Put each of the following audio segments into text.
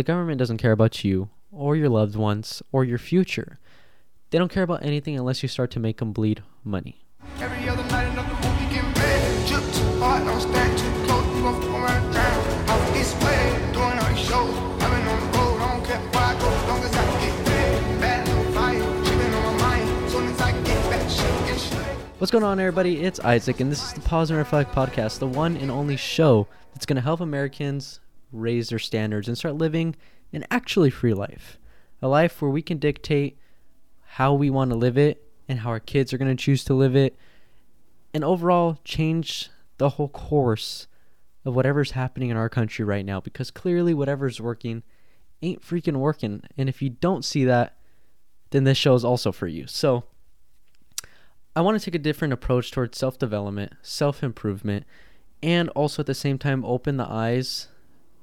the government doesn't care about you or your loved ones or your future. They don't care about anything unless you start to make them bleed money. Every other night another movie getting bad. too hard, don't close, you gon' fall right down. Off this way, doing all shows. I've on the road, I don't care where I go, as long as I get paid. Bad little fire, she on my mind. Soon as I get back, she get straight. What's going on, everybody? It's Isaac, and this is the Pause and Reflect podcast, the one and only show that's going to help Americans raise their standards and start living an actually free life. A life where we can dictate how we want to live it and how our kids are going to choose to live it, and overall change the whole course of whatever's happening in our country right now because clearly whatever's working ain't freaking working. And if you don't see that, then this show is also for you. So, I want to take a different approach towards self development, self improvement, and also at the same time open the eyes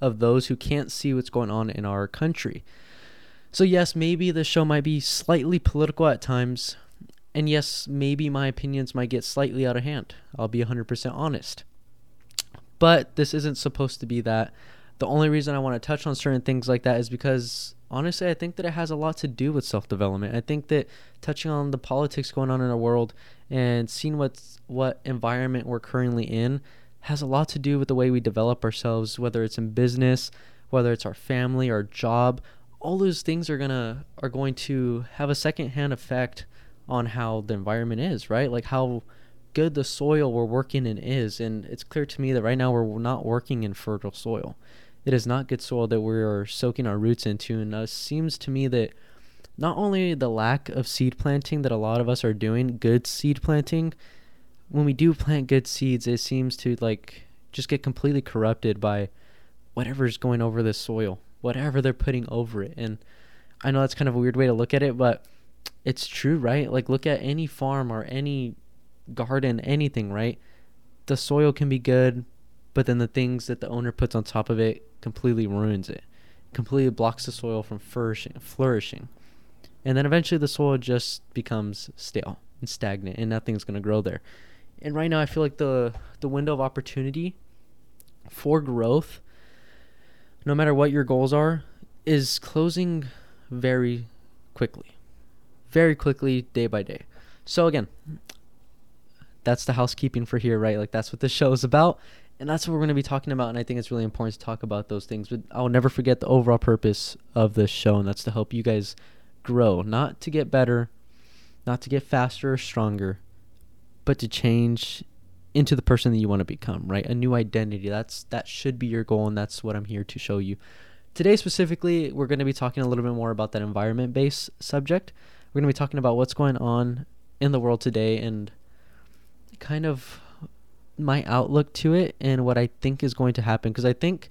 of those who can't see what's going on in our country. So, yes, maybe the show might be slightly political at times. And yes, maybe my opinions might get slightly out of hand. I'll be 100% honest. But this isn't supposed to be that. The only reason I want to touch on certain things like that is because honestly, I think that it has a lot to do with self development. I think that touching on the politics going on in our world and seeing what's what environment we're currently in has a lot to do with the way we develop ourselves, whether it's in business, whether it's our family, our job, all those things are gonna are going to have a secondhand effect on how the environment is, right? Like how good the soil we're working in is. And it's clear to me that right now we're not working in fertile soil. It is not good soil that we are soaking our roots into. And it seems to me that not only the lack of seed planting that a lot of us are doing, good seed planting, when we do plant good seeds, it seems to like just get completely corrupted by whatever's going over the soil whatever they're putting over it. And I know that's kind of a weird way to look at it, but it's true, right? Like look at any farm or any garden, anything, right? The soil can be good, but then the things that the owner puts on top of it completely ruins it. Completely blocks the soil from flourishing, flourishing. And then eventually the soil just becomes stale and stagnant and nothing's going to grow there. And right now I feel like the the window of opportunity for growth no matter what your goals are, is closing very quickly. Very quickly, day by day. So, again, that's the housekeeping for here, right? Like, that's what this show is about. And that's what we're going to be talking about. And I think it's really important to talk about those things. But I'll never forget the overall purpose of this show, and that's to help you guys grow, not to get better, not to get faster or stronger, but to change into the person that you want to become, right? A new identity. That's that should be your goal and that's what I'm here to show you. Today specifically, we're going to be talking a little bit more about that environment-based subject. We're going to be talking about what's going on in the world today and kind of my outlook to it and what I think is going to happen because I think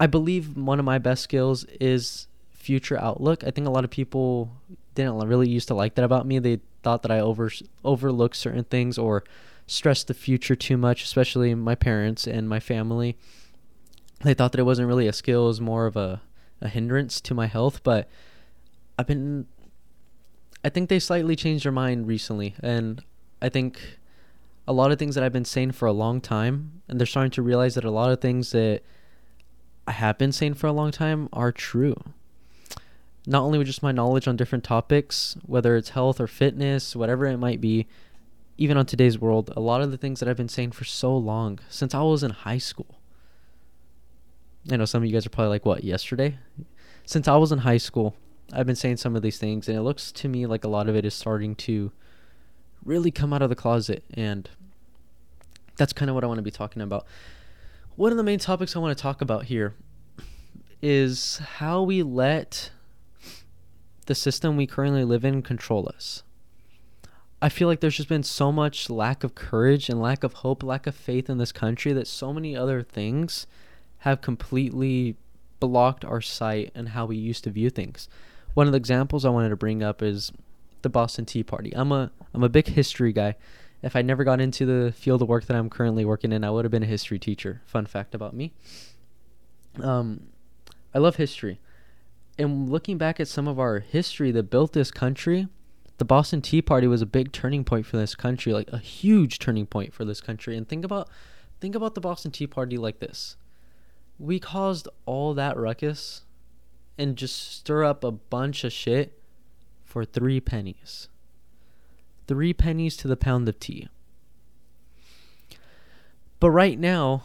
I believe one of my best skills is future outlook. I think a lot of people didn't really used to like that about me. They thought that I over overlooked certain things or stress the future too much, especially my parents and my family. They thought that it wasn't really a skill, it was more of a, a hindrance to my health. But I've been, I think they slightly changed their mind recently. And I think a lot of things that I've been saying for a long time, and they're starting to realize that a lot of things that I have been saying for a long time are true. Not only with just my knowledge on different topics, whether it's health or fitness, whatever it might be, even on today's world, a lot of the things that I've been saying for so long, since I was in high school. I know some of you guys are probably like, what, yesterday? Since I was in high school, I've been saying some of these things, and it looks to me like a lot of it is starting to really come out of the closet. And that's kind of what I want to be talking about. One of the main topics I want to talk about here is how we let the system we currently live in control us. I feel like there's just been so much lack of courage and lack of hope, lack of faith in this country that so many other things have completely blocked our sight and how we used to view things. One of the examples I wanted to bring up is the Boston Tea Party. I'm a I'm a big history guy. If I never got into the field of work that I'm currently working in, I would have been a history teacher. Fun fact about me. Um, I love history. And looking back at some of our history that built this country, the Boston Tea Party was a big turning point for this country, like a huge turning point for this country. And think about think about the Boston Tea Party like this. We caused all that ruckus and just stir up a bunch of shit for three pennies. Three pennies to the pound of tea. But right now,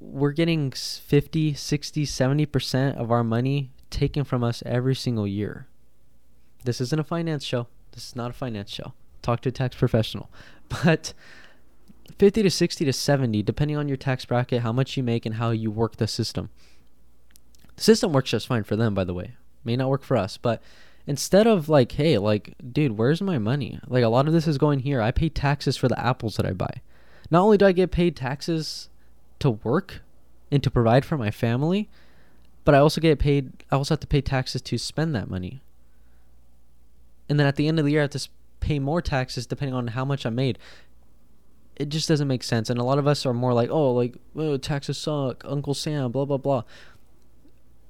we're getting 50, 60, 70% of our money taken from us every single year. This isn't a finance show. This is not a finance show. Talk to a tax professional. But 50 to 60 to 70, depending on your tax bracket, how much you make, and how you work the system. The system works just fine for them, by the way. May not work for us, but instead of like, hey, like, dude, where's my money? Like, a lot of this is going here. I pay taxes for the apples that I buy. Not only do I get paid taxes to work and to provide for my family, but I also get paid, I also have to pay taxes to spend that money. And then at the end of the year, I have to pay more taxes depending on how much I made. It just doesn't make sense. And a lot of us are more like, oh, like, oh, taxes suck, Uncle Sam, blah, blah, blah.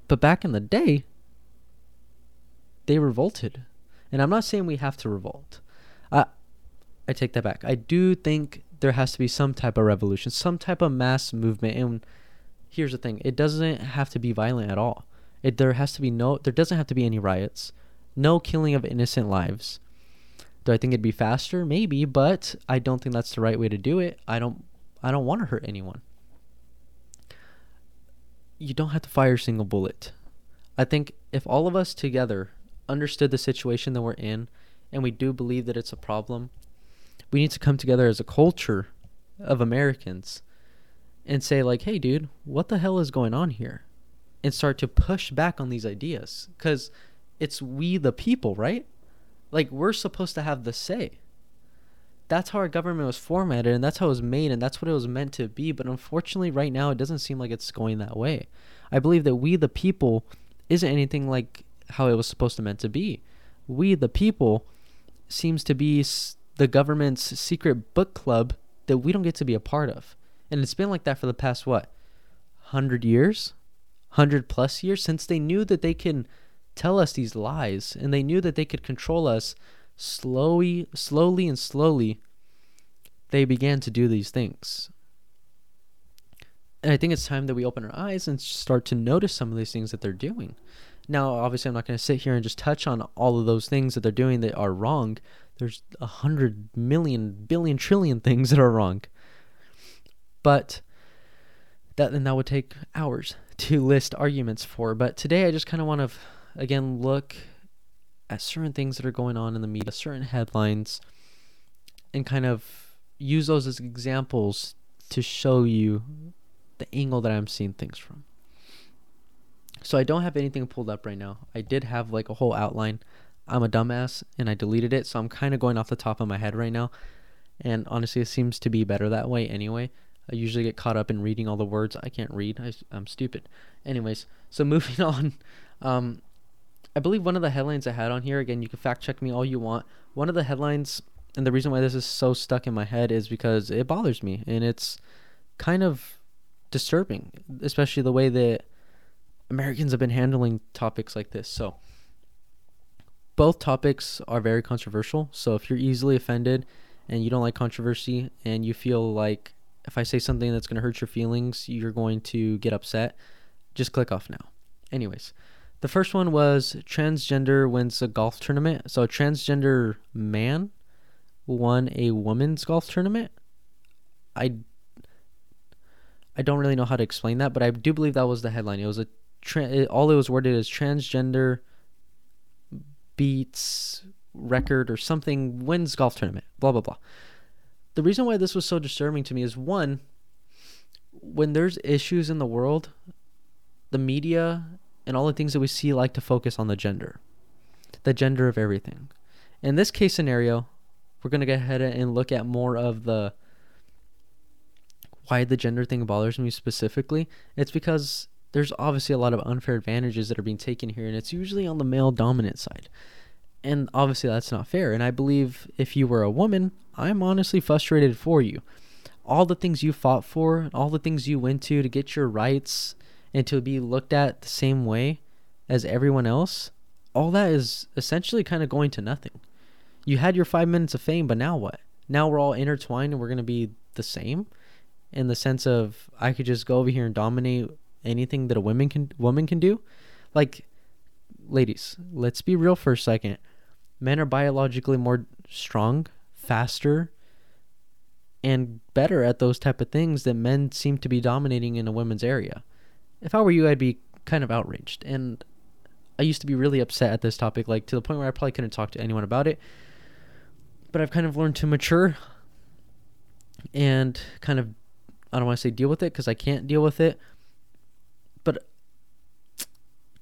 But back in the day, they revolted. And I'm not saying we have to revolt. I I take that back. I do think there has to be some type of revolution, some type of mass movement. And here's the thing, it doesn't have to be violent at all. It there has to be no there doesn't have to be any riots. No killing of innocent lives. Do I think it'd be faster? Maybe, but I don't think that's the right way to do it. I don't I don't want to hurt anyone. You don't have to fire a single bullet. I think if all of us together understood the situation that we're in and we do believe that it's a problem, we need to come together as a culture of Americans and say like, "Hey dude, what the hell is going on here?" and start to push back on these ideas cuz it's we the people, right? Like we're supposed to have the say. That's how our government was formatted and that's how it was made and that's what it was meant to be, but unfortunately right now it doesn't seem like it's going that way. I believe that we the people isn't anything like how it was supposed to meant to be. We the people seems to be the government's secret book club that we don't get to be a part of. And it's been like that for the past what? 100 years? 100 plus years since they knew that they can tell us these lies and they knew that they could control us slowly slowly and slowly they began to do these things and i think it's time that we open our eyes and start to notice some of these things that they're doing now obviously i'm not going to sit here and just touch on all of those things that they're doing that are wrong there's a hundred million billion trillion things that are wrong but that and that would take hours to list arguments for but today i just kind of want to again look at certain things that are going on in the media, certain headlines, and kind of use those as examples to show you the angle that I'm seeing things from. So I don't have anything pulled up right now. I did have like a whole outline. I'm a dumbass and I deleted it, so I'm kind of going off the top of my head right now. And honestly, it seems to be better that way anyway. I usually get caught up in reading all the words. I can't read. I, am stupid. Anyways, so moving on. Um, I believe one of the headlines I had on here, again, you can fact check me all you want. One of the headlines, and the reason why this is so stuck in my head is because it bothers me and it's kind of disturbing, especially the way that Americans have been handling topics like this. So, both topics are very controversial. So, if you're easily offended and you don't like controversy and you feel like if I say something that's going to hurt your feelings, you're going to get upset, just click off now. Anyways, the first one was transgender wins a golf tournament. So a transgender man won a women's golf tournament. I I don't really know how to explain that, but I do believe that was the headline. It was a tra- it, all it was worded as transgender beats record or something wins golf tournament. Blah blah blah. The reason why this was so disturbing to me is one when there's issues in the world, the media and all the things that we see like to focus on the gender, the gender of everything. In this case scenario, we're going to go ahead and look at more of the why the gender thing bothers me specifically. It's because there's obviously a lot of unfair advantages that are being taken here, and it's usually on the male dominant side. And obviously, that's not fair. And I believe if you were a woman, I'm honestly frustrated for you. All the things you fought for, all the things you went to to get your rights, and to be looked at the same way as everyone else, all that is essentially kind of going to nothing. You had your five minutes of fame, but now what? Now we're all intertwined and we're going to be the same in the sense of I could just go over here and dominate anything that a woman can woman can do. Like, ladies, let's be real for a second. Men are biologically more strong, faster, and better at those type of things that men seem to be dominating in a women's area. If I were you, I'd be kind of outraged. And I used to be really upset at this topic, like to the point where I probably couldn't talk to anyone about it. But I've kind of learned to mature and kind of, I don't want to say deal with it because I can't deal with it, but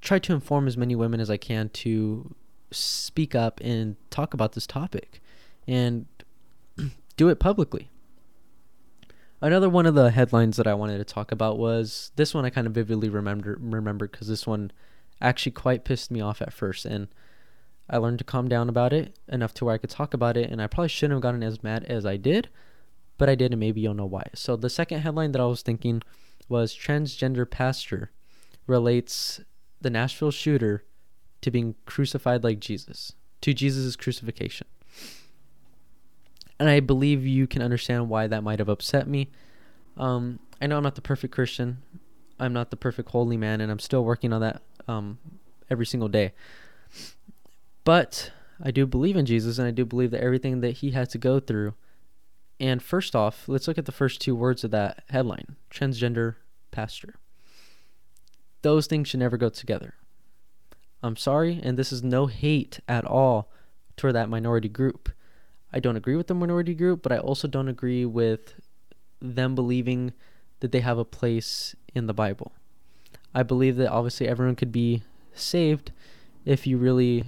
try to inform as many women as I can to speak up and talk about this topic and do it publicly. Another one of the headlines that I wanted to talk about was this one I kind of vividly remember remembered because this one actually quite pissed me off at first and I learned to calm down about it enough to where I could talk about it and I probably shouldn't have gotten as mad as I did, but I did and maybe you'll know why. So the second headline that I was thinking was transgender pastor relates the Nashville shooter to being crucified like Jesus, to Jesus' crucifixion. And I believe you can understand why that might have upset me. Um, I know I'm not the perfect Christian. I'm not the perfect holy man, and I'm still working on that um, every single day. But I do believe in Jesus, and I do believe that everything that he had to go through. And first off, let's look at the first two words of that headline transgender pastor. Those things should never go together. I'm sorry, and this is no hate at all toward that minority group. I don't agree with the minority group, but I also don't agree with them believing that they have a place in the Bible. I believe that obviously everyone could be saved if you really,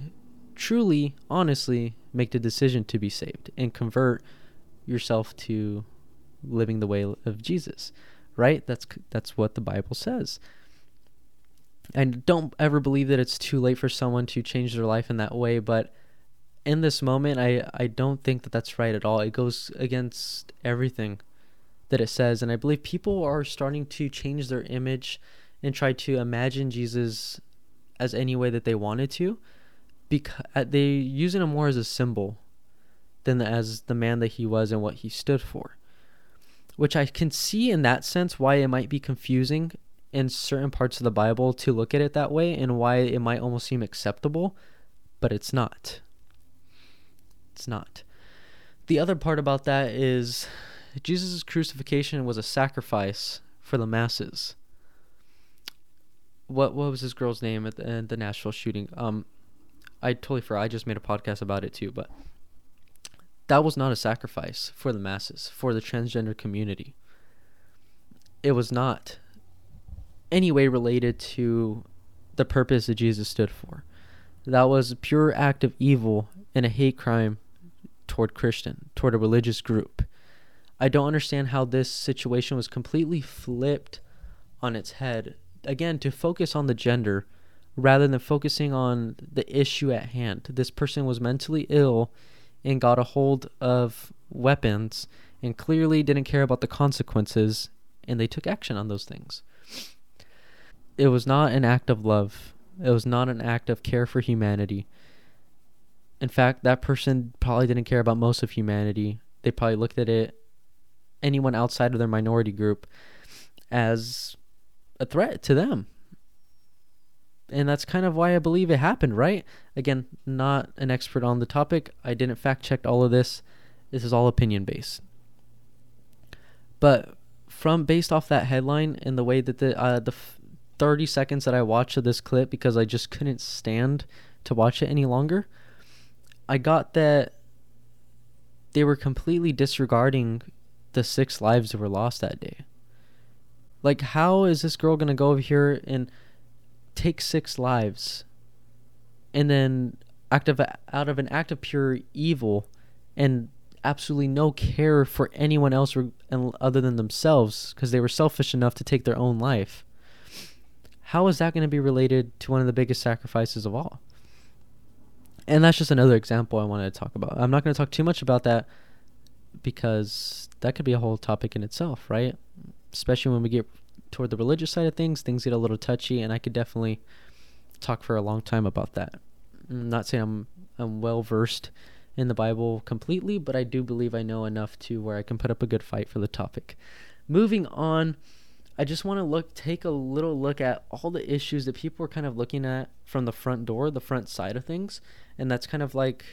truly, honestly make the decision to be saved and convert yourself to living the way of Jesus, right? That's that's what the Bible says. And don't ever believe that it's too late for someone to change their life in that way, but in this moment, I, I don't think that that's right at all. It goes against everything that it says. And I believe people are starting to change their image and try to imagine Jesus as any way that they wanted to. Because uh, they using him more as a symbol than as the man that he was and what he stood for. Which I can see in that sense why it might be confusing in certain parts of the Bible to look at it that way and why it might almost seem acceptable, but it's not. It's not. The other part about that is Jesus' crucifixion was a sacrifice for the masses. What what was this girl's name at the, the Nashville shooting? Um, I totally forgot. I just made a podcast about it too, but that was not a sacrifice for the masses, for the transgender community. It was not any way related to the purpose that Jesus stood for. That was a pure act of evil and a hate crime toward Christian, toward a religious group. I don't understand how this situation was completely flipped on its head. Again, to focus on the gender rather than focusing on the issue at hand. This person was mentally ill and got a hold of weapons and clearly didn't care about the consequences and they took action on those things. It was not an act of love. It was not an act of care for humanity. In fact, that person probably didn't care about most of humanity. They probably looked at it, anyone outside of their minority group, as a threat to them. And that's kind of why I believe it happened, right? Again, not an expert on the topic. I didn't fact check all of this. This is all opinion based. But from based off that headline and the way that the uh, the 30 seconds that I watched of this clip because I just couldn't stand to watch it any longer, I got that they were completely disregarding the six lives that were lost that day. Like, how is this girl gonna go over here and take six lives, and then act of out of an act of pure evil, and absolutely no care for anyone else other than themselves because they were selfish enough to take their own life? How is that going to be related to one of the biggest sacrifices of all? And that's just another example I wanted to talk about. I'm not going to talk too much about that because that could be a whole topic in itself, right? Especially when we get toward the religious side of things, things get a little touchy, and I could definitely talk for a long time about that. I'm not saying I'm I'm well versed in the Bible completely, but I do believe I know enough to where I can put up a good fight for the topic. Moving on, I just want to look take a little look at all the issues that people are kind of looking at from the front door, the front side of things, and that's kind of like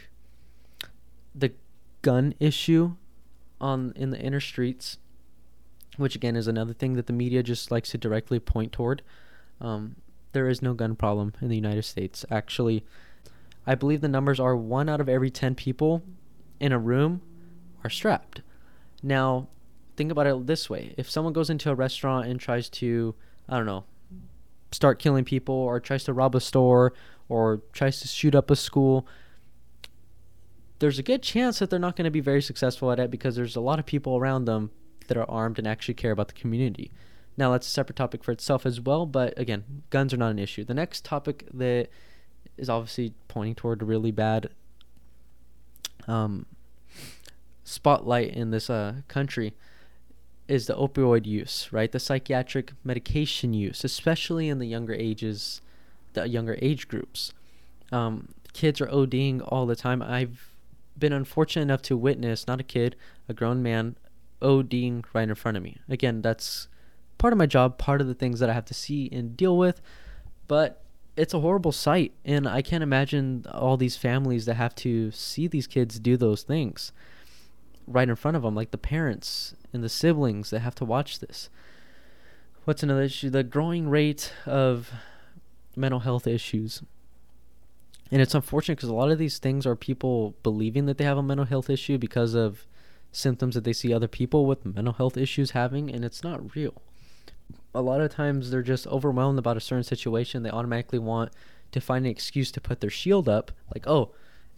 the gun issue on in the inner streets, which again is another thing that the media just likes to directly point toward. Um, there is no gun problem in the United States. Actually, I believe the numbers are one out of every 10 people in a room are strapped. Now, think about it this way if someone goes into a restaurant and tries to, I don't know, start killing people or tries to rob a store or tries to shoot up a school, there's a good chance that they're not going to be very successful at it because there's a lot of people around them that are armed and actually care about the community. Now, that's a separate topic for itself as well, but again, guns are not an issue. The next topic that is obviously pointing toward a really bad um, spotlight in this uh, country is the opioid use, right? The psychiatric medication use, especially in the younger ages, the younger age groups. Um, kids are ODing all the time. I've been unfortunate enough to witness, not a kid, a grown man, ODing right in front of me. Again, that's part of my job, part of the things that I have to see and deal with. But it's a horrible sight, and I can't imagine all these families that have to see these kids do those things right in front of them, like the parents and the siblings that have to watch this. What's another issue? The growing rate of mental health issues. And it's unfortunate because a lot of these things are people believing that they have a mental health issue because of symptoms that they see other people with mental health issues having, and it's not real a lot of times they're just overwhelmed about a certain situation. They automatically want to find an excuse to put their shield up, like, oh,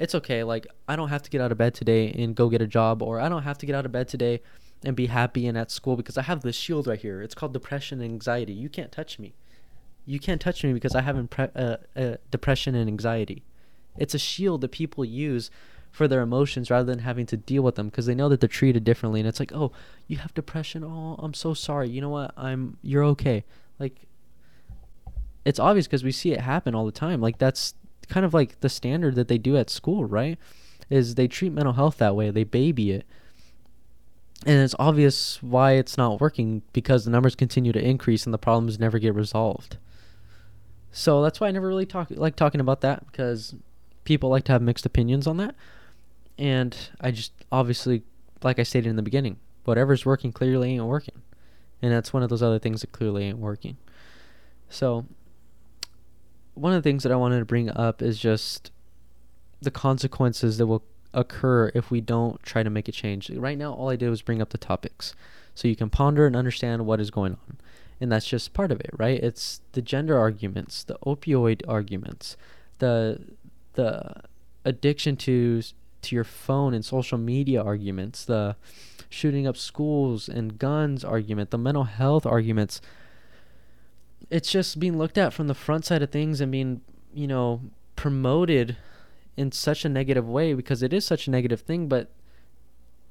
it's okay. Like, I don't have to get out of bed today and go get a job, or I don't have to get out of bed today and be happy and at school because I have this shield right here. It's called depression and anxiety. You can't touch me. You can't touch me because I have impre- uh, uh, depression and anxiety. It's a shield that people use for their emotions rather than having to deal with them because they know that they're treated differently and it's like oh you have depression oh i'm so sorry you know what i'm you're okay like it's obvious because we see it happen all the time like that's kind of like the standard that they do at school right is they treat mental health that way they baby it and it's obvious why it's not working because the numbers continue to increase and the problems never get resolved so that's why i never really talk like talking about that because people like to have mixed opinions on that and I just obviously, like I stated in the beginning, whatever's working clearly ain't working. And that's one of those other things that clearly ain't working. So, one of the things that I wanted to bring up is just the consequences that will occur if we don't try to make a change. Right now, all I did was bring up the topics so you can ponder and understand what is going on. And that's just part of it, right? It's the gender arguments, the opioid arguments, the the addiction to to your phone and social media arguments, the shooting up schools and guns argument, the mental health arguments. It's just being looked at from the front side of things and being, you know, promoted in such a negative way because it is such a negative thing, but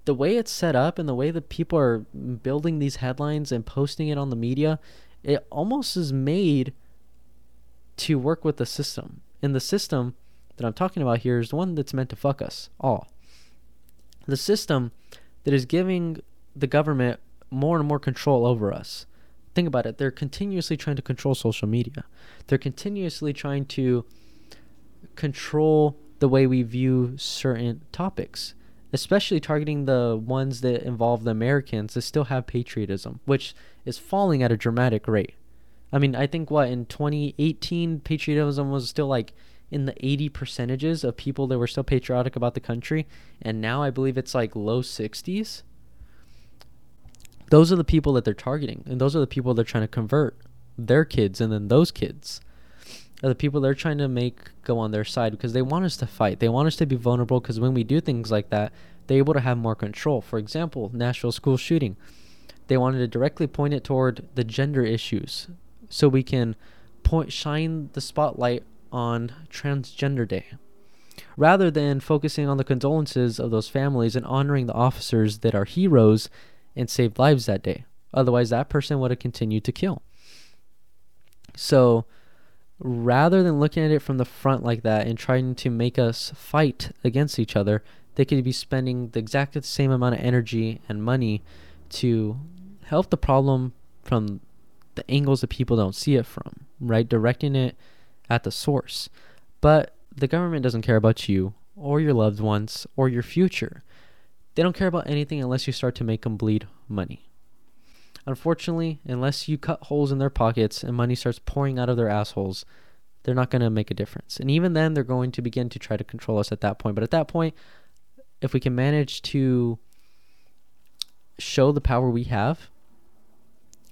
the way it's set up and the way that people are building these headlines and posting it on the media, it almost is made to work with the system. And the system that I'm talking about here is the one that's meant to fuck us all. The system that is giving the government more and more control over us. Think about it. They're continuously trying to control social media. They're continuously trying to control the way we view certain topics, especially targeting the ones that involve the Americans that still have patriotism, which is falling at a dramatic rate. I mean, I think what in 2018 patriotism was still like in the 80 percentages of people that were still patriotic about the country and now i believe it's like low 60s those are the people that they're targeting and those are the people they're trying to convert their kids and then those kids are the people they're trying to make go on their side because they want us to fight. They want us to be vulnerable because when we do things like that they're able to have more control. For example nashville school shooting. They wanted to directly point it toward the gender issues so we can point shine the spotlight on Transgender Day. Rather than focusing on the condolences of those families and honoring the officers that are heroes and saved lives that day. Otherwise, that person would have continued to kill. So, rather than looking at it from the front like that and trying to make us fight against each other, they could be spending the exact same amount of energy and money to help the problem from the angles that people don't see it from, right? Directing it at the source. But the government doesn't care about you or your loved ones or your future. They don't care about anything unless you start to make them bleed money. Unfortunately, unless you cut holes in their pockets and money starts pouring out of their assholes, they're not going to make a difference. And even then, they're going to begin to try to control us at that point. But at that point, if we can manage to show the power we have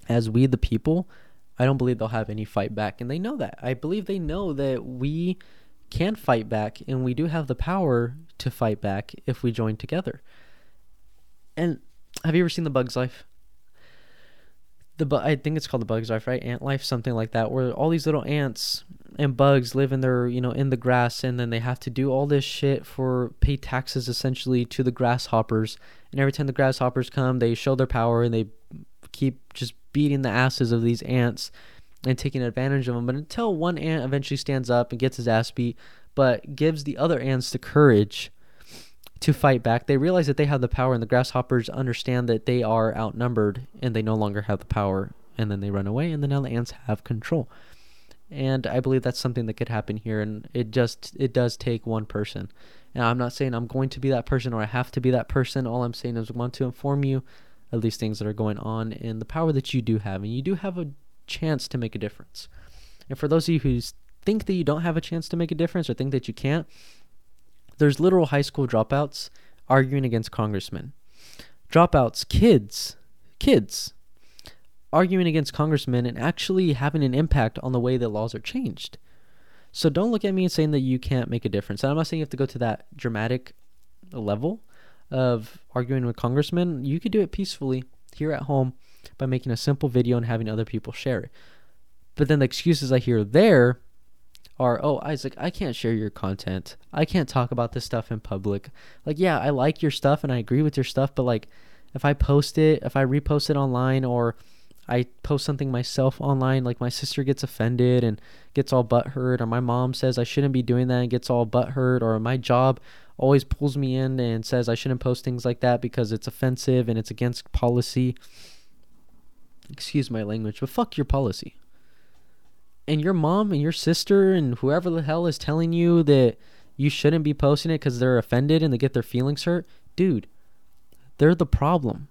as we, the people, I don't believe they'll have any fight back. And they know that. I believe they know that we can fight back and we do have the power to fight back if we join together. And have you ever seen The Bug's Life? The bu- I think it's called The Bug's Life, right? Ant Life, something like that, where all these little ants and bugs live in their, you know, in the grass and then they have to do all this shit for pay taxes essentially to the grasshoppers. And every time the grasshoppers come, they show their power and they keep just beating the asses of these ants and taking advantage of them. But until one ant eventually stands up and gets his ass beat, but gives the other ants the courage to fight back, they realize that they have the power, and the grasshoppers understand that they are outnumbered and they no longer have the power. And then they run away, and then now the ants have control. And I believe that's something that could happen here, and it just it does take one person. Now I'm not saying I'm going to be that person or I have to be that person. All I'm saying is I want to inform you of these things that are going on and the power that you do have, and you do have a chance to make a difference. And for those of you who think that you don't have a chance to make a difference or think that you can't, there's literal high school dropouts arguing against congressmen. Dropouts, kids, kids arguing against congressmen and actually having an impact on the way that laws are changed. So don't look at me and saying that you can't make a difference. And I'm not saying you have to go to that dramatic level of arguing with congressmen. You could do it peacefully here at home by making a simple video and having other people share it. But then the excuses I hear there are, oh, Isaac, I can't share your content. I can't talk about this stuff in public. Like, yeah, I like your stuff and I agree with your stuff, but like, if I post it, if I repost it online or I post something myself online, like my sister gets offended and gets all butthurt, or my mom says I shouldn't be doing that and gets all butthurt, or my job always pulls me in and says I shouldn't post things like that because it's offensive and it's against policy excuse my language, but fuck your policy. And your mom and your sister and whoever the hell is telling you that you shouldn't be posting it because they're offended and they get their feelings hurt, dude, they're the problem.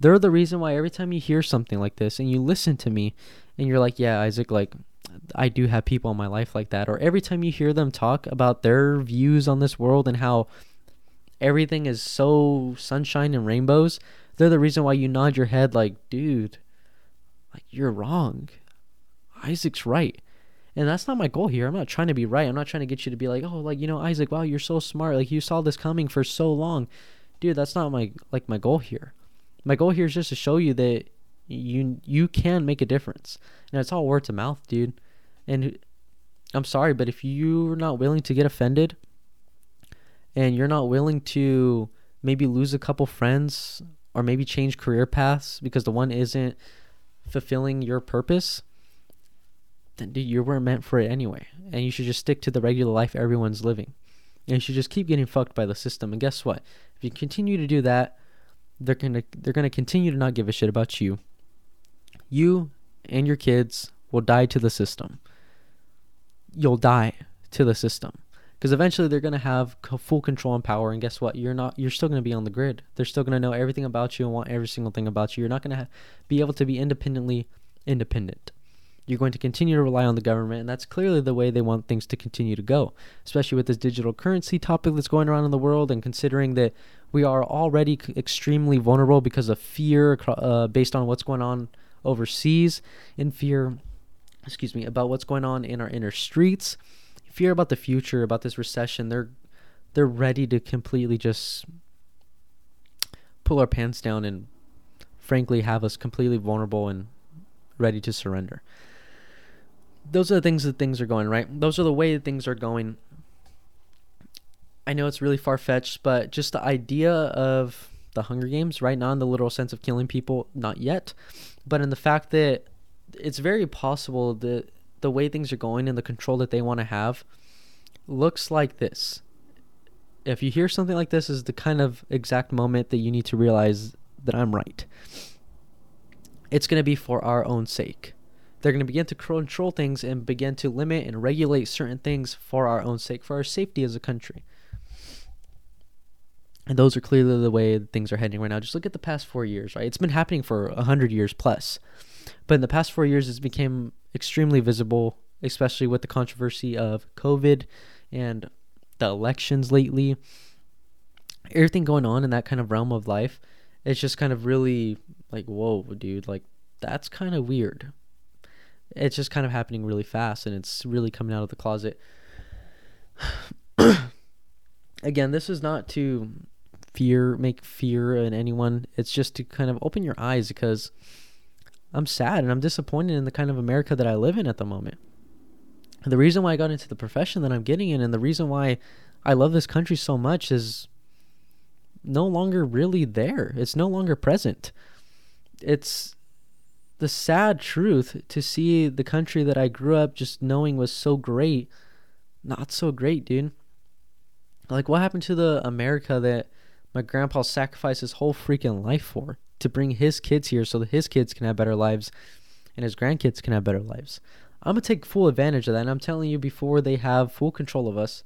They're the reason why every time you hear something like this and you listen to me and you're like, yeah, Isaac, like, I do have people in my life like that. Or every time you hear them talk about their views on this world and how everything is so sunshine and rainbows, they're the reason why you nod your head like, dude, like you're wrong. Isaac's right. And that's not my goal here. I'm not trying to be right. I'm not trying to get you to be like, "Oh, like, you know, Isaac, wow, you're so smart. Like you saw this coming for so long." Dude, that's not my like my goal here. My goal here is just to show you that you you can make a difference. And it's all word to mouth, dude. And I'm sorry, but if you're not willing to get offended and you're not willing to maybe lose a couple friends or maybe change career paths because the one isn't fulfilling your purpose, then dude, you weren't meant for it anyway. And you should just stick to the regular life everyone's living. And you should just keep getting fucked by the system. And guess what? If you continue to do that, they're gonna they're gonna continue to not give a shit about you. You and your kids will die to the system. You'll die to the system because eventually they're going to have full control and power and guess what you're not you're still going to be on the grid they're still going to know everything about you and want every single thing about you you're not going to ha- be able to be independently independent you're going to continue to rely on the government and that's clearly the way they want things to continue to go especially with this digital currency topic that's going around in the world and considering that we are already extremely vulnerable because of fear uh, based on what's going on overseas and fear excuse me about what's going on in our inner streets fear about the future, about this recession, they're they're ready to completely just pull our pants down and frankly have us completely vulnerable and ready to surrender. Those are the things that things are going, right? Those are the way that things are going. I know it's really far fetched, but just the idea of the Hunger Games, right? now in the literal sense of killing people, not yet, but in the fact that it's very possible that the way things are going and the control that they want to have looks like this. If you hear something like this, is the kind of exact moment that you need to realize that I'm right. It's going to be for our own sake. They're going to begin to control things and begin to limit and regulate certain things for our own sake, for our safety as a country. And those are clearly the way things are heading right now. Just look at the past four years, right? It's been happening for a hundred years plus, but in the past four years, it's became extremely visible, especially with the controversy of COVID and the elections lately. Everything going on in that kind of realm of life, it's just kind of really like, whoa, dude, like that's kind of weird. It's just kind of happening really fast, and it's really coming out of the closet. Again, this is not to fear, make fear in anyone. It's just to kind of open your eyes because I'm sad and I'm disappointed in the kind of America that I live in at the moment. The reason why I got into the profession that I'm getting in and the reason why I love this country so much is no longer really there. It's no longer present. It's the sad truth to see the country that I grew up just knowing was so great not so great, dude. Like what happened to the America that my grandpa sacrificed his whole freaking life for to bring his kids here so that his kids can have better lives and his grandkids can have better lives. I'm to take full advantage of that. And I'm telling you, before they have full control of us,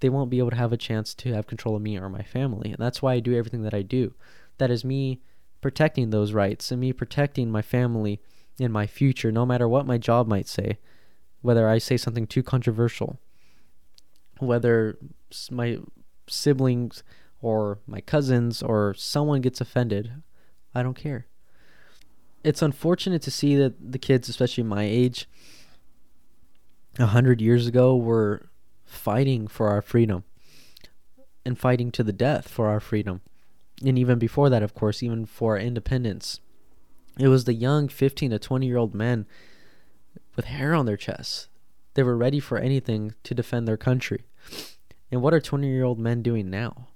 they won't be able to have a chance to have control of me or my family. And that's why I do everything that I do. That is me protecting those rights and me protecting my family and my future, no matter what my job might say, whether I say something too controversial, whether my siblings or my cousins or someone gets offended, I don't care. It's unfortunate to see that the kids, especially my age, a hundred years ago, were fighting for our freedom and fighting to the death for our freedom. And even before that, of course, even for independence. It was the young 15 to 20 year old men with hair on their chests. They were ready for anything to defend their country. And what are 20 year old men doing now?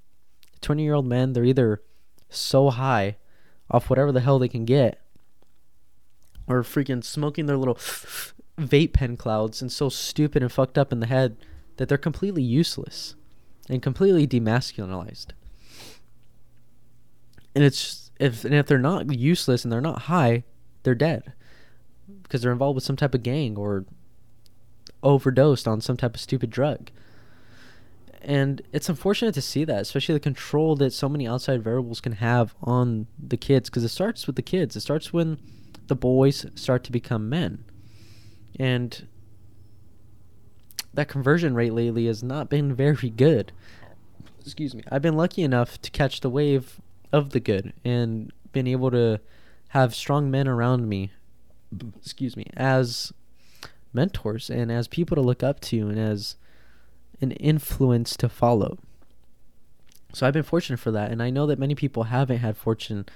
20 year old men, they're either so high off whatever the hell they can get or freaking smoking their little vape pen clouds and so stupid and fucked up in the head that they're completely useless and completely demasculinized. And it's if and if they're not useless and they're not high, they're dead because they're involved with some type of gang or overdosed on some type of stupid drug. And it's unfortunate to see that, especially the control that so many outside variables can have on the kids, because it starts with the kids. It starts when the boys start to become men. And that conversion rate lately has not been very good. Excuse me. I've been lucky enough to catch the wave of the good and been able to have strong men around me, excuse me, as mentors and as people to look up to and as an influence to follow. So I've been fortunate for that, and I know that many people haven't had fortune,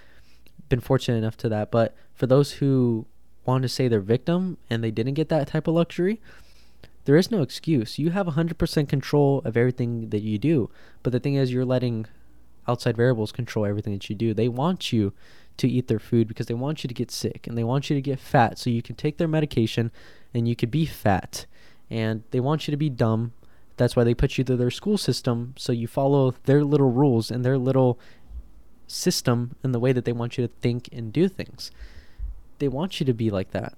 been fortunate enough to that. But for those who want to say they're victim and they didn't get that type of luxury, there is no excuse. You have 100% control of everything that you do. But the thing is, you're letting outside variables control everything that you do. They want you to eat their food because they want you to get sick and they want you to get fat so you can take their medication and you could be fat. And they want you to be dumb that's why they put you through their school system so you follow their little rules and their little system and the way that they want you to think and do things. They want you to be like that.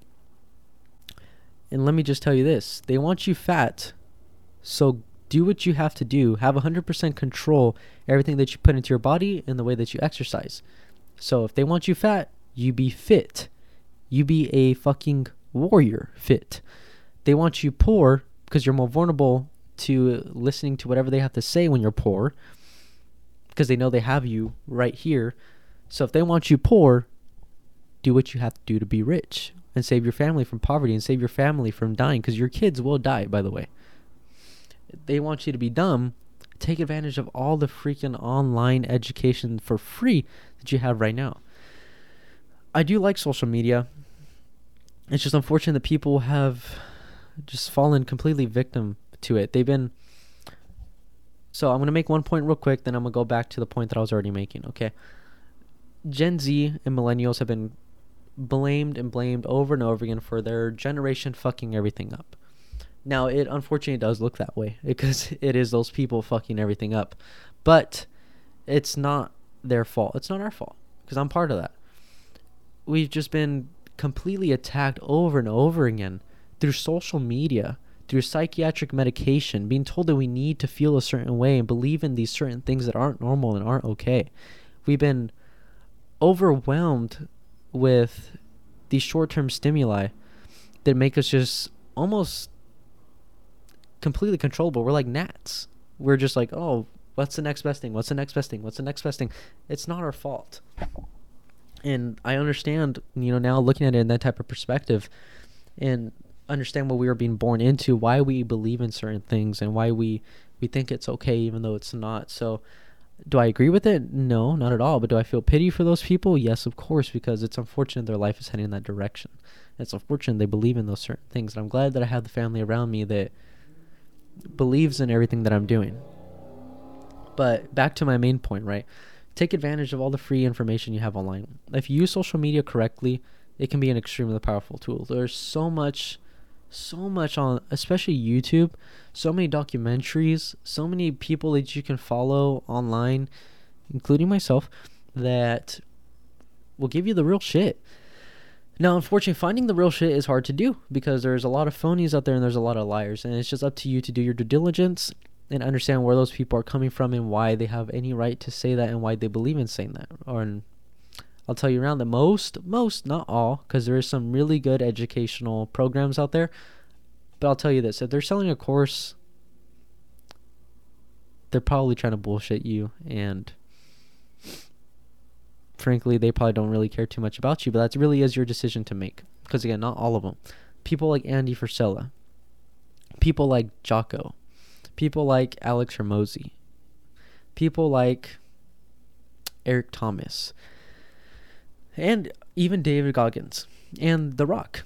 And let me just tell you this they want you fat. So do what you have to do. Have 100% control everything that you put into your body and the way that you exercise. So if they want you fat, you be fit. You be a fucking warrior fit. They want you poor because you're more vulnerable to listening to whatever they have to say when you're poor because they know they have you right here. So if they want you poor, do what you have to do to be rich and save your family from poverty and save your family from dying because your kids will die, by the way. They want you to be dumb. Take advantage of all the freaking online education for free that you have right now. I do like social media. It's just unfortunate that people have just fallen completely victim to it. They've been so I'm gonna make one point real quick, then I'm gonna go back to the point that I was already making. Okay. Gen Z and millennials have been blamed and blamed over and over again for their generation fucking everything up. Now it unfortunately does look that way because it is those people fucking everything up. But it's not their fault. It's not our fault because I'm part of that. We've just been completely attacked over and over again through social media, through psychiatric medication, being told that we need to feel a certain way and believe in these certain things that aren't normal and aren't okay. We've been overwhelmed with these short term stimuli that make us just almost completely controllable. We're like gnats. We're just like, oh, what's the next best thing? What's the next best thing? What's the next best thing? It's not our fault. And I understand, you know, now looking at it in that type of perspective and understand what we were being born into, why we believe in certain things and why we we think it's okay even though it's not. So do I agree with it? No, not at all. But do I feel pity for those people? Yes, of course, because it's unfortunate their life is heading in that direction. It's unfortunate they believe in those certain things. And I'm glad that I have the family around me that believes in everything that I'm doing. But back to my main point, right? Take advantage of all the free information you have online. If you use social media correctly, it can be an extremely powerful tool. There's so much so much on especially YouTube, so many documentaries, so many people that you can follow online, including myself, that will give you the real shit. Now, unfortunately, finding the real shit is hard to do because there's a lot of phonies out there and there's a lot of liars, and it's just up to you to do your due diligence and understand where those people are coming from and why they have any right to say that and why they believe in saying that. Or in, I'll tell you around that most, most, not all, because there is some really good educational programs out there. But I'll tell you this: if they're selling a course, they're probably trying to bullshit you, and frankly, they probably don't really care too much about you. But that really is your decision to make, because again, not all of them. People like Andy Frisella, people like Jocko, people like Alex Hormozi, people like Eric Thomas and even David Goggins and The Rock.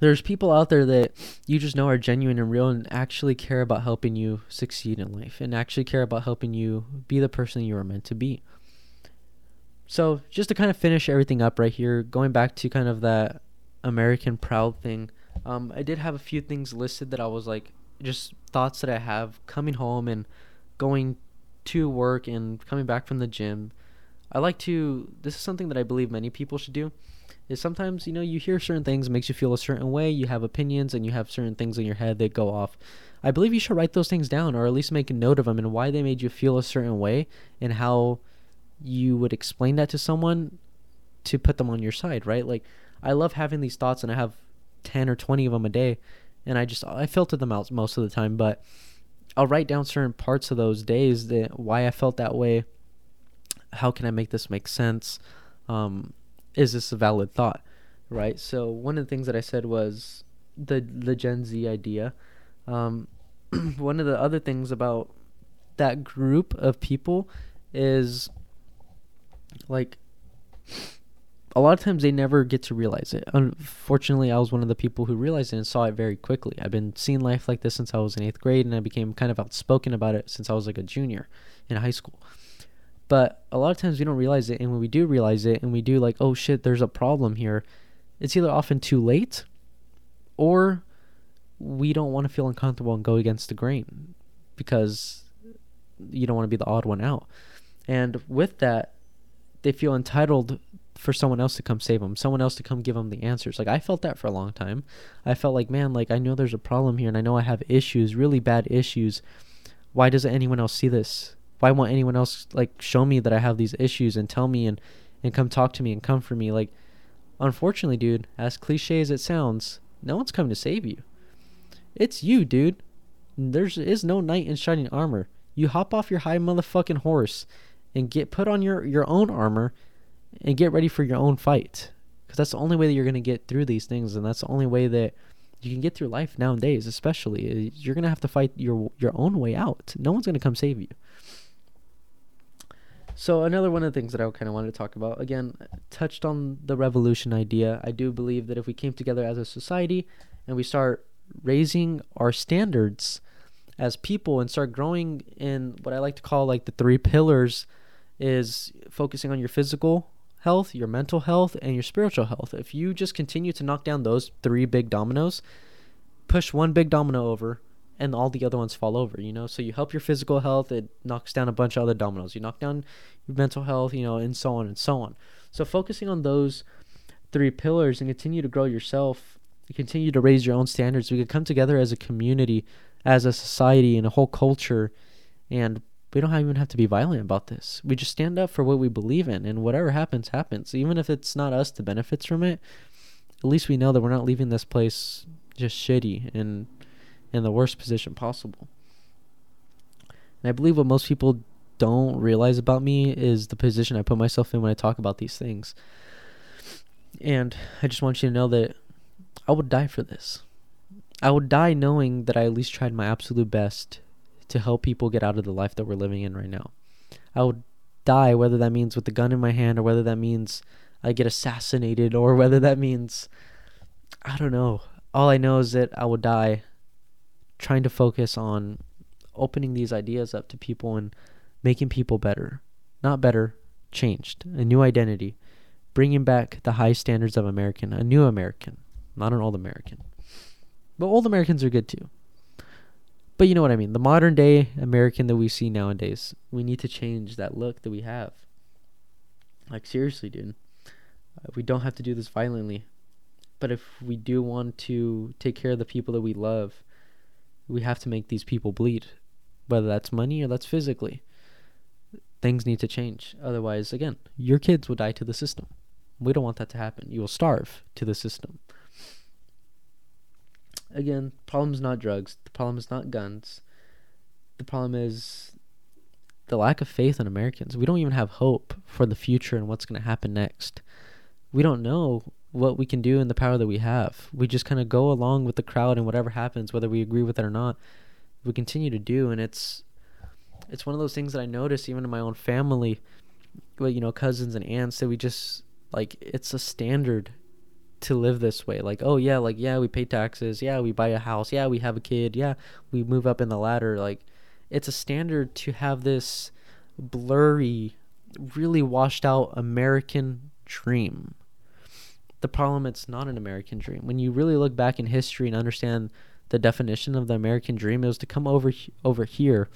There's people out there that you just know are genuine and real and actually care about helping you succeed in life and actually care about helping you be the person you are meant to be. So, just to kind of finish everything up right here, going back to kind of that American proud thing, um, I did have a few things listed that I was like, just thoughts that I have coming home and going to work and coming back from the gym I like to. This is something that I believe many people should do. Is sometimes you know you hear certain things makes you feel a certain way. You have opinions and you have certain things in your head that go off. I believe you should write those things down or at least make a note of them and why they made you feel a certain way and how you would explain that to someone to put them on your side, right? Like I love having these thoughts and I have 10 or 20 of them a day and I just I filter them out most of the time, but I'll write down certain parts of those days that why I felt that way how can I make this make sense? Um, is this a valid thought? Right. So one of the things that I said was the the Gen Z idea. Um, one of the other things about that group of people is like a lot of times they never get to realize it. Unfortunately, I was one of the people who realized it and saw it very quickly. I've been seeing life like this since I was in eighth grade, and I became kind of outspoken about it since I was like a junior in high school. But a lot of times we don't realize it, and when we do realize it, and we do like, oh shit, there's a problem here, it's either often too late, or we don't want to feel uncomfortable and go against the grain because you don't want to be the odd one out. And with that, they feel entitled for someone else to come save them, someone else to come give them the answers. Like I felt that for a long time. I felt like, man, like I know there's a problem here and I know I have issues, really bad issues. Why doesn't anyone else see this? why won't anyone else like show me that I have these issues and tell me and and come talk to me and comfort me? Like, unfortunately, dude, as cliche as it sounds, no one's coming to save you. It's you, dude. There is is no knight in shining armor. You hop off your high motherfucking horse and get put on your your own armor and get ready for your own fight. Because that's the only way that you're gonna get through these things, and that's the only way that you can get through life nowadays. Especially, you're gonna have to fight your your own way out. No one's gonna come save you. So another one of the things that I kind of wanted to talk about again touched on the revolution idea. I do believe that if we came together as a society and we start raising our standards as people and start growing in what I like to call like the three pillars is focusing on your physical health, your mental health, and your spiritual health. If you just continue to knock down those three big dominoes, push one big domino over, and all the other ones fall over, you know? So you help your physical health, it knocks down a bunch of other dominoes. You knock down your mental health, you know, and so on and so on. So focusing on those three pillars and continue to grow yourself, continue to raise your own standards, we could come together as a community, as a society, and a whole culture, and we don't even have to be violent about this. We just stand up for what we believe in, and whatever happens, happens. Even if it's not us that benefits from it, at least we know that we're not leaving this place just shitty and in the worst position possible. And I believe what most people don't realize about me is the position I put myself in when I talk about these things. And I just want you to know that I would die for this. I would die knowing that I at least tried my absolute best to help people get out of the life that we're living in right now. I would die whether that means with the gun in my hand or whether that means I get assassinated or whether that means I don't know. All I know is that I would die trying to focus on opening these ideas up to people and making people better. Not better, changed. A new identity. Bringing back the high standards of American, a new American, not an old American. But old Americans are good too. But you know what I mean. The modern day American that we see nowadays, we need to change that look that we have. Like, seriously, dude. Uh, we don't have to do this violently. But if we do want to take care of the people that we love, we have to make these people bleed, whether that's money or that's physically. Things need to change. Otherwise, again, your kids will die to the system. We don't want that to happen. You will starve to the system again, problem is not drugs. The problem is not guns. The problem is the lack of faith in Americans. We don't even have hope for the future and what's going to happen next. We don't know what we can do and the power that we have. We just kind of go along with the crowd and whatever happens, whether we agree with it or not, we continue to do. And it's it's one of those things that I notice even in my own family, you know cousins and aunts that we just like it's a standard to live this way. Like oh yeah like yeah we pay taxes. Yeah we buy a house. Yeah we have a kid. Yeah we move up in the ladder. Like it's a standard to have this blurry really washed out american dream. The problem it's not an american dream. When you really look back in history and understand the definition of the american dream is to come over over here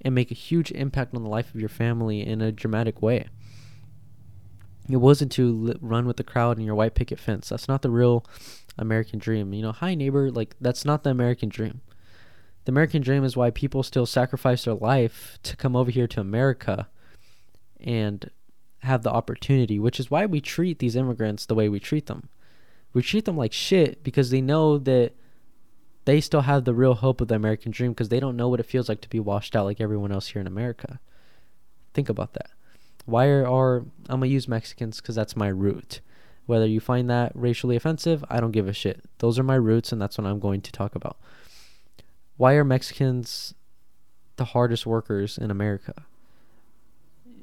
and make a huge impact on the life of your family in a dramatic way it wasn't to run with the crowd in your white picket fence. That's not the real American dream. You know, hi neighbor, like that's not the American dream. The American dream is why people still sacrifice their life to come over here to America and have the opportunity, which is why we treat these immigrants the way we treat them. We treat them like shit because they know that they still have the real hope of the American dream because they don't know what it feels like to be washed out like everyone else here in America. Think about that. Why are, I'm gonna use Mexicans because that's my root. Whether you find that racially offensive, I don't give a shit. Those are my roots, and that's what I'm going to talk about. Why are Mexicans the hardest workers in America?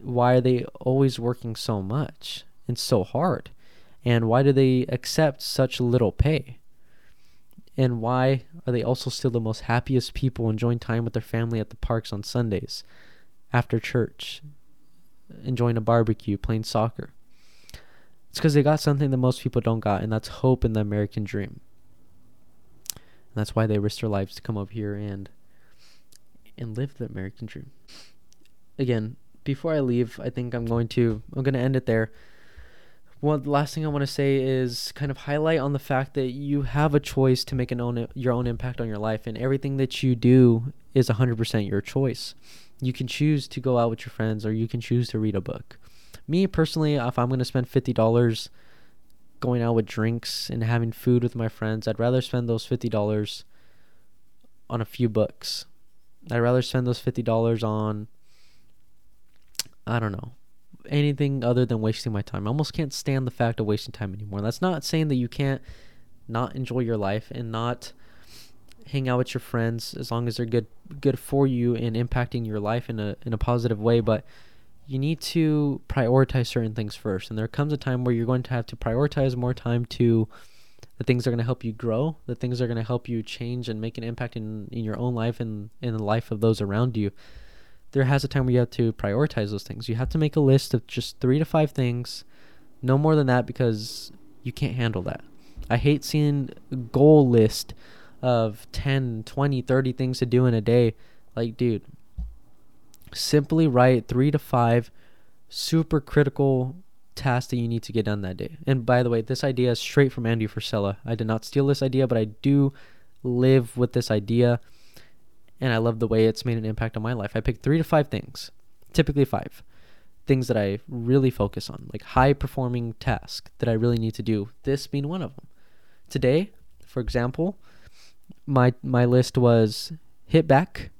Why are they always working so much and so hard? And why do they accept such little pay? And why are they also still the most happiest people enjoying time with their family at the parks on Sundays after church enjoying a barbecue, playing soccer. It's because they got something that most people don't got, and that's hope in the American dream. And that's why they risk their lives to come up here and and live the American dream. Again, before I leave, I think I'm going to I'm going to end it there. One last thing I want to say is kind of highlight on the fact that you have a choice to make an own your own impact on your life, and everything that you do is 100% your choice you can choose to go out with your friends or you can choose to read a book. Me personally, if I'm going to spend $50 going out with drinks and having food with my friends, I'd rather spend those $50 on a few books. I'd rather spend those $50 on I don't know, anything other than wasting my time. I almost can't stand the fact of wasting time anymore. That's not saying that you can't not enjoy your life and not hang out with your friends as long as they're good good for you and impacting your life in a in a positive way but you need to prioritize certain things first. And there comes a time where you're going to have to prioritize more time to the things that are going to help you grow the things that are going to help you change and make an impact in, in your own life and in the life of those around you. There has a time where you have to prioritize those things. You have to make a list of just three to five things no more than that because you can't handle that. I hate seeing goal list of 10, 20, 30 things to do in a day. Like, dude, simply write three to five super critical tasks that you need to get done that day. And by the way, this idea is straight from Andy Frisella. I did not steal this idea, but I do live with this idea and I love the way it's made an impact on my life. I picked 3 to 5 things, typically 5 things that I really focus on, like high performing tasks that I really need to do. This being one of them. Today, for example, my my list was hit back.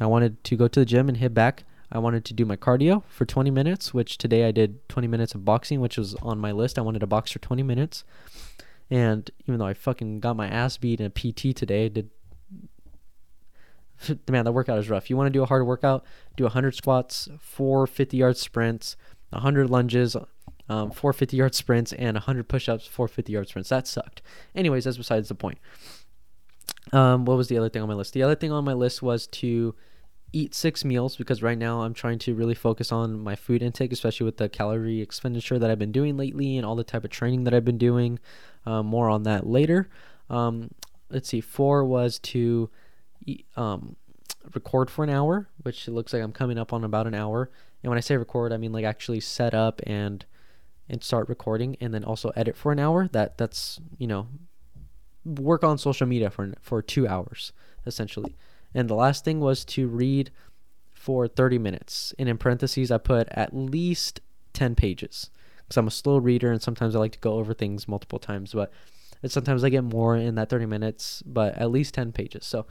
I wanted to go to the gym and hit back. I wanted to do my cardio for 20 minutes, which today I did 20 minutes of boxing, which was on my list. I wanted to box for 20 minutes. And even though I fucking got my ass beat in a PT today, I did man, the workout is rough. You want to do a hard workout, do 100 squats, four 50 yard sprints, 100 lunges, um, four 50 yard sprints, and 100 push ups, four 50 yard sprints. That sucked. Anyways, that's besides the point. Um, what was the other thing on my list? The other thing on my list was to eat six meals because right now I'm trying to really focus on my food intake, especially with the calorie expenditure that I've been doing lately and all the type of training that I've been doing. Um, more on that later. Um, let's see. Four was to um, record for an hour, which it looks like I'm coming up on about an hour. And when I say record, I mean like actually set up and and start recording, and then also edit for an hour. That that's you know work on social media for for two hours essentially. And the last thing was to read for 30 minutes. And in parentheses, I put at least 10 pages because I'm a slow reader and sometimes I like to go over things multiple times. But sometimes I get more in that 30 minutes, but at least 10 pages. So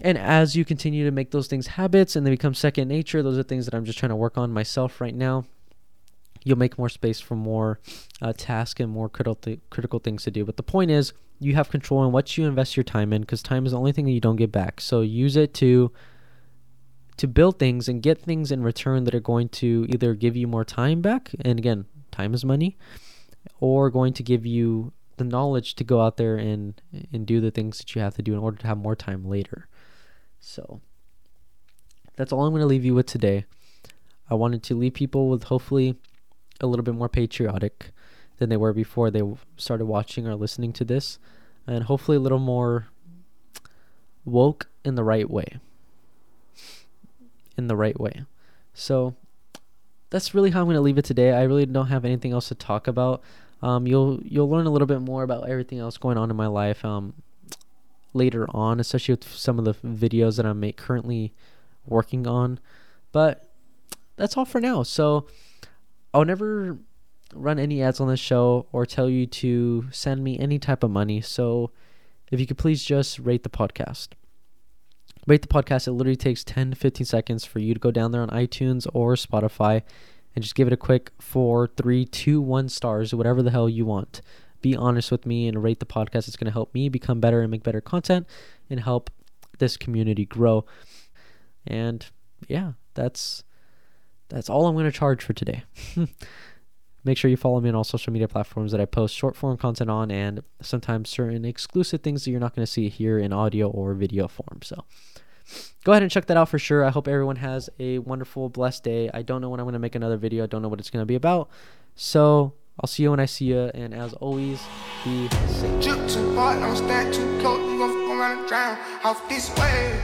and as you continue to make those things habits and they become second nature, those are things that I'm just trying to work on myself right now. You'll make more space for more uh, tasks and more critical th- critical things to do. But the point is, you have control on what you invest your time in because time is the only thing that you don't get back. So use it to to build things and get things in return that are going to either give you more time back, and again, time is money, or going to give you the knowledge to go out there and and do the things that you have to do in order to have more time later. So that's all I'm going to leave you with today. I wanted to leave people with hopefully a little bit more patriotic than they were before they started watching or listening to this, and hopefully a little more woke in the right way. In the right way. So that's really how I'm going to leave it today. I really don't have anything else to talk about. Um, you'll you'll learn a little bit more about everything else going on in my life. Um, later on, especially with some of the videos that I'm currently working on. But that's all for now. So I'll never run any ads on this show or tell you to send me any type of money. So if you could please just rate the podcast. Rate the podcast. It literally takes 10 to 15 seconds for you to go down there on iTunes or Spotify and just give it a quick four, three, two, one stars, whatever the hell you want be honest with me and rate the podcast. It's going to help me become better and make better content and help this community grow. And yeah, that's that's all I'm going to charge for today. Make sure you follow me on all social media platforms that I post short form content on and sometimes certain exclusive things that you're not going to see here in audio or video form. So go ahead and check that out for sure. I hope everyone has a wonderful, blessed day. I don't know when I'm going to make another video. I don't know what it's going to be about. So I'll see you when I see you, and as always, be safe. too don't stand too close, you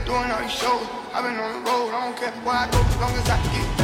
doing all shows. I've on the road, I don't care I go, as long as I get